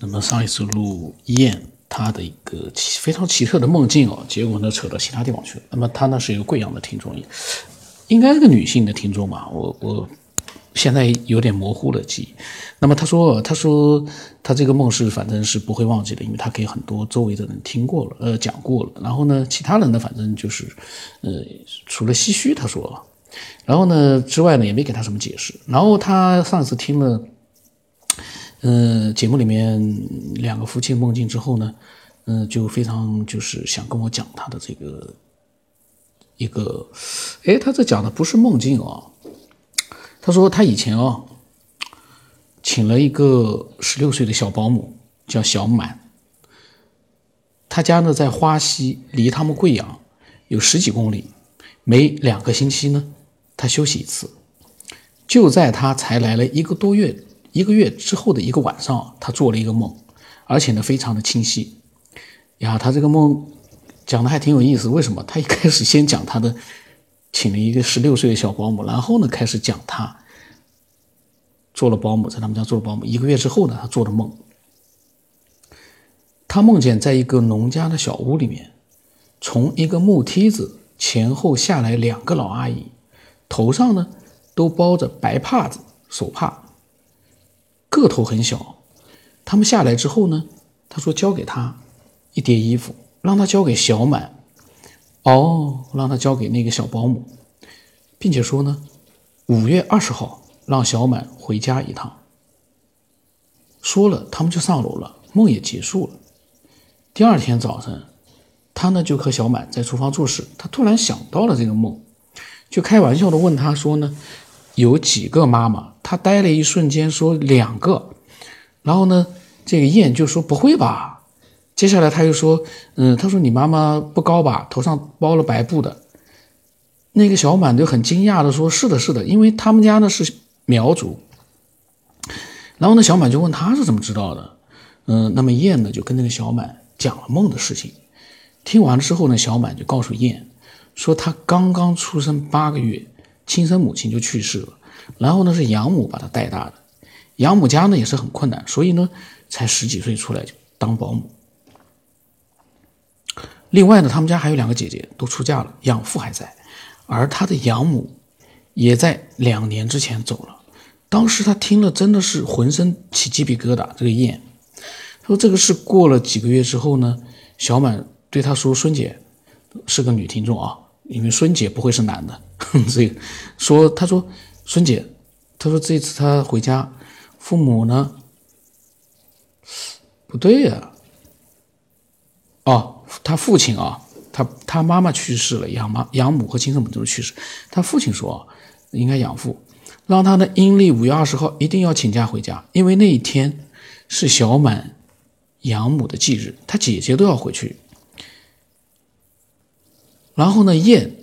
那么上一次录燕他的一个非常奇特的梦境哦，结果呢扯到其他地方去了。那么他呢是一个贵阳的听众，应该是个女性的听众吧？我我现在有点模糊了记忆。那么他说，他说他这个梦是反正是不会忘记的，因为他给很多周围的人听过了，呃讲过了。然后呢，其他人呢反正就是，呃除了唏嘘，他说，然后呢之外呢也没给他什么解释。然后他上次听了。嗯，节目里面两个夫妻梦境之后呢，嗯，就非常就是想跟我讲他的这个一个，哎，他这讲的不是梦境哦，他说他以前哦，请了一个十六岁的小保姆叫小满，他家呢在花溪，离他们贵阳有十几公里，每两个星期呢他休息一次，就在他才来了一个多月。一个月之后的一个晚上，他做了一个梦，而且呢非常的清晰。呀，他这个梦讲的还挺有意思。为什么？他一开始先讲他的请了一个十六岁的小保姆，然后呢开始讲他做了保姆，在他们家做了保姆。一个月之后呢，他做的梦，他梦见在一个农家的小屋里面，从一个木梯子前后下来两个老阿姨，头上呢都包着白帕子手帕。个头很小，他们下来之后呢，他说交给他一叠衣服，让他交给小满，哦，让他交给那个小保姆，并且说呢，五月二十号让小满回家一趟。说了，他们就上楼了，梦也结束了。第二天早晨，他呢就和小满在厨房做事，他突然想到了这个梦，就开玩笑的问他说呢。有几个妈妈？他呆了一瞬间，说两个。然后呢，这个燕就说不会吧。接下来他又说，嗯，他说你妈妈不高吧，头上包了白布的。那个小满就很惊讶的说，是的，是的，因为他们家呢是苗族。然后呢，小满就问他是怎么知道的。嗯，那么燕呢就跟那个小满讲了梦的事情。听完了之后呢，小满就告诉燕说，他刚刚出生八个月。亲生母亲就去世了，然后呢是养母把他带大的，养母家呢也是很困难，所以呢才十几岁出来就当保姆。另外呢，他们家还有两个姐姐都出嫁了，养父还在，而他的养母也在两年之前走了。当时他听了真的是浑身起鸡皮疙瘩。这个燕他说这个事过了几个月之后呢，小满对他说：“孙姐是个女听众啊。”因为孙姐不会是男的，这个说他说孙姐，他说这次他回家，父母呢？不对呀，哦，他父亲啊，他他妈妈去世了，养妈养母和亲生母都去世，他父亲说应该养父，让他呢阴历五月二十号一定要请假回家，因为那一天是小满养母的忌日，他姐姐都要回去。然后呢，燕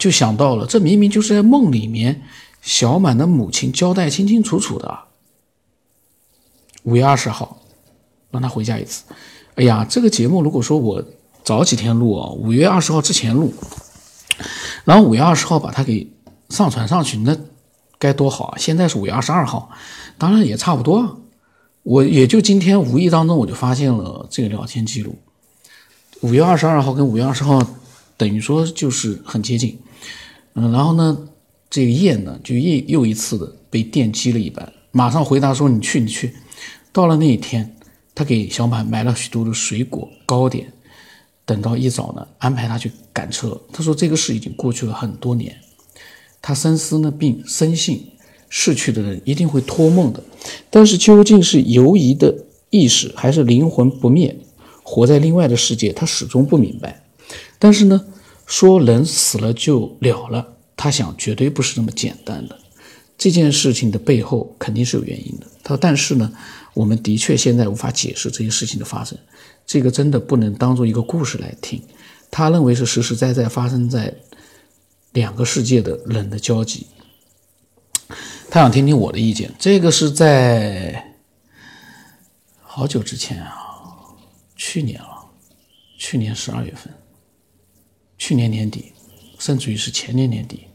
就想到了，这明明就是在梦里面，小满的母亲交代清清楚楚的。五月二十号，让他回家一次。哎呀，这个节目如果说我早几天录啊，五月二十号之前录，然后五月二十号把它给上传上去，那该多好啊！现在是五月二十二号，当然也差不多啊。我也就今天无意当中我就发现了这个聊天记录，五月二十二号跟五月二十号。等于说就是很接近，嗯，然后呢，这个燕呢就又又一次的被电击了一般，马上回答说：“你去，你去。”到了那一天，他给小满买了许多的水果糕点，等到一早呢，安排他去赶车。他说：“这个事已经过去了很多年，他深思呢，并深信逝去的人一定会托梦的，但是究竟是游移的意识，还是灵魂不灭，活在另外的世界，他始终不明白。”但是呢，说人死了就了了，他想绝对不是那么简单的。这件事情的背后肯定是有原因的。他说：“但是呢，我们的确现在无法解释这些事情的发生，这个真的不能当做一个故事来听。他认为是实实在在发生在两个世界的人的交集。他想听听我的意见。这个是在好久之前啊，去年了，去年十二月份。”去年年底，甚至于是前年年底，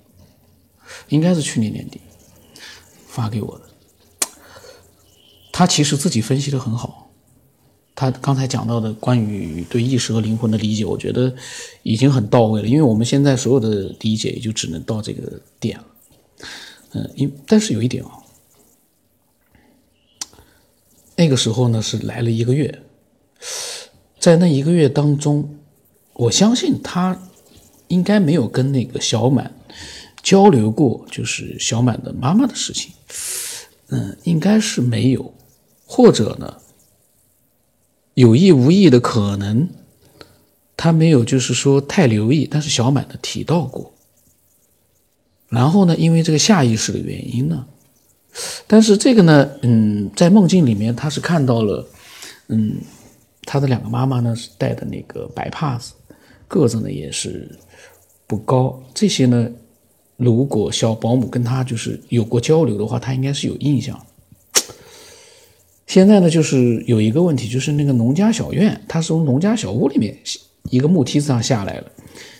应该是去年年底发给我的。他其实自己分析的很好。他刚才讲到的关于对意识和灵魂的理解，我觉得已经很到位了。因为我们现在所有的理解也就只能到这个点了。嗯，因但是有一点啊，那个时候呢是来了一个月，在那一个月当中，我相信他应该没有跟那个小满交流过，就是小满的妈妈的事情。嗯，应该是没有，或者呢？有意无意的可能，他没有就是说太留意，但是小满的提到过。然后呢，因为这个下意识的原因呢，但是这个呢，嗯，在梦境里面他是看到了，嗯，他的两个妈妈呢是戴的那个白帕子，个子呢也是不高。这些呢，如果小保姆跟他就是有过交流的话，他应该是有印象。现在呢，就是有一个问题，就是那个农家小院，它是从农家小屋里面一个木梯子上下来了。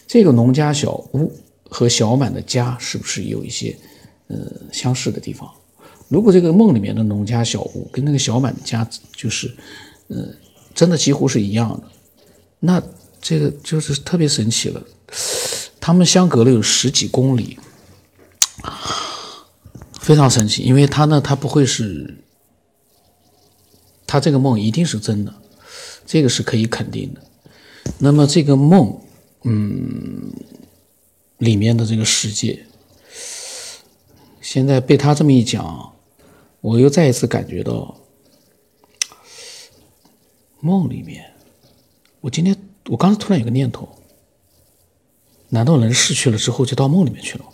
这个农家小屋和小满的家是不是有一些呃相似的地方？如果这个梦里面的农家小屋跟那个小满的家就是呃真的几乎是一样的，那这个就是特别神奇了。他们相隔了有十几公里，非常神奇，因为他呢，他不会是。他这个梦一定是真的，这个是可以肯定的。那么这个梦，嗯，里面的这个世界，现在被他这么一讲，我又再一次感觉到，梦里面，我今天我刚才突然有个念头，难道人逝去了之后就到梦里面去了？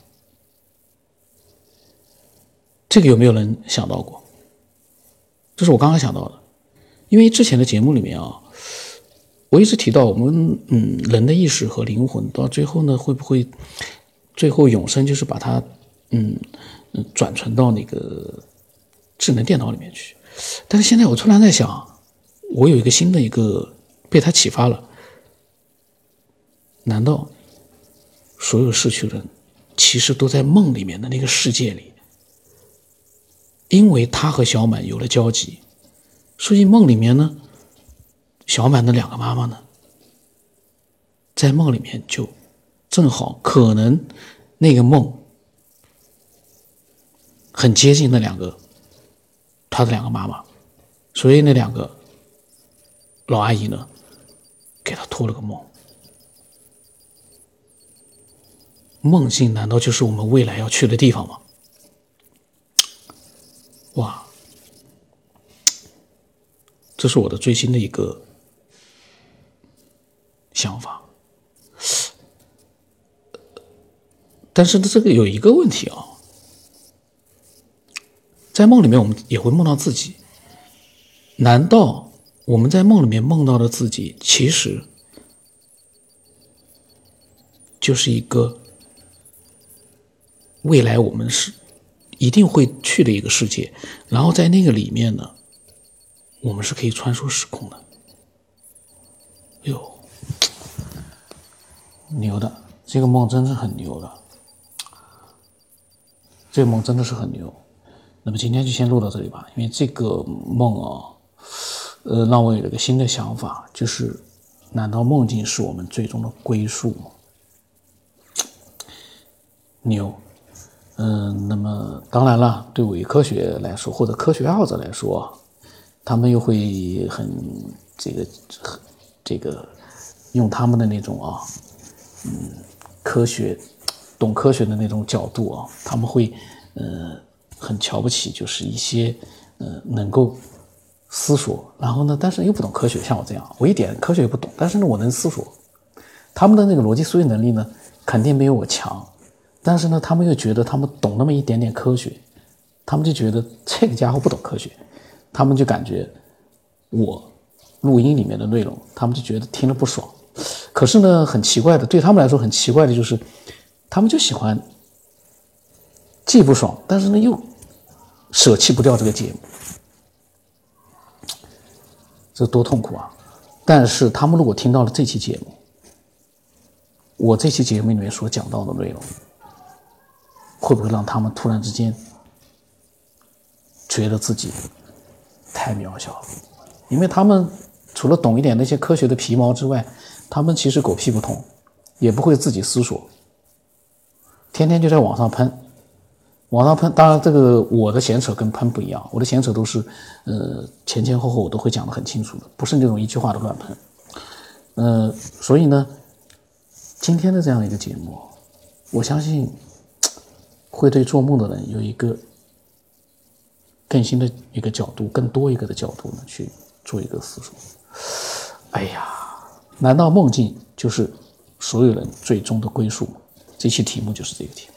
这个有没有人想到过？这是我刚刚想到的。因为之前的节目里面啊，我一直提到我们嗯人的意识和灵魂到最后呢会不会最后永生就是把它嗯转存到那个智能电脑里面去？但是现在我突然在想，我有一个新的一个被他启发了，难道所有逝去的人其实都在梦里面的那个世界里？因为他和小满有了交集。所以梦里面呢，小满的两个妈妈呢，在梦里面就正好可能那个梦很接近那两个他的两个妈妈，所以那两个老阿姨呢给他托了个梦。梦境难道就是我们未来要去的地方吗？哇！这是我的最新的一个想法，但是这个有一个问题啊，在梦里面我们也会梦到自己，难道我们在梦里面梦到的自己，其实就是一个未来我们是一定会去的一个世界，然后在那个里面呢？我们是可以穿梭时空的，哟，牛的，这个梦真是很牛的，这个梦真的是很牛。那么今天就先录到这里吧，因为这个梦啊，呃，让我有了个新的想法，就是，难道梦境是我们最终的归宿吗？牛，嗯，那么当然了，对伪科学来说，或者科学爱好者来说。他们又会很这个这个用他们的那种啊，嗯，科学懂科学的那种角度啊，他们会呃很瞧不起，就是一些呃能够思索，然后呢，但是又不懂科学，像我这样，我一点科学也不懂，但是呢，我能思索。他们的那个逻辑思维能力呢，肯定没有我强，但是呢，他们又觉得他们懂那么一点点科学，他们就觉得这个家伙不懂科学。他们就感觉我录音里面的内容，他们就觉得听了不爽。可是呢，很奇怪的，对他们来说很奇怪的就是，他们就喜欢既不爽，但是呢又舍弃不掉这个节目，这多痛苦啊！但是他们如果听到了这期节目，我这期节目里面所讲到的内容，会不会让他们突然之间觉得自己？太渺小了，因为他们除了懂一点那些科学的皮毛之外，他们其实狗屁不通，也不会自己思索，天天就在网上喷，网上喷。当然，这个我的闲扯跟喷不一样，我的闲扯都是，呃，前前后后我都会讲得很清楚的，不是那种一句话的乱喷。呃，所以呢，今天的这样一个节目，我相信会对做梦的人有一个更新的一个角度，更多一个的角度呢去做一个思索。哎呀，难道梦境就是所有人最终的归宿吗？这期题目就是这个题目。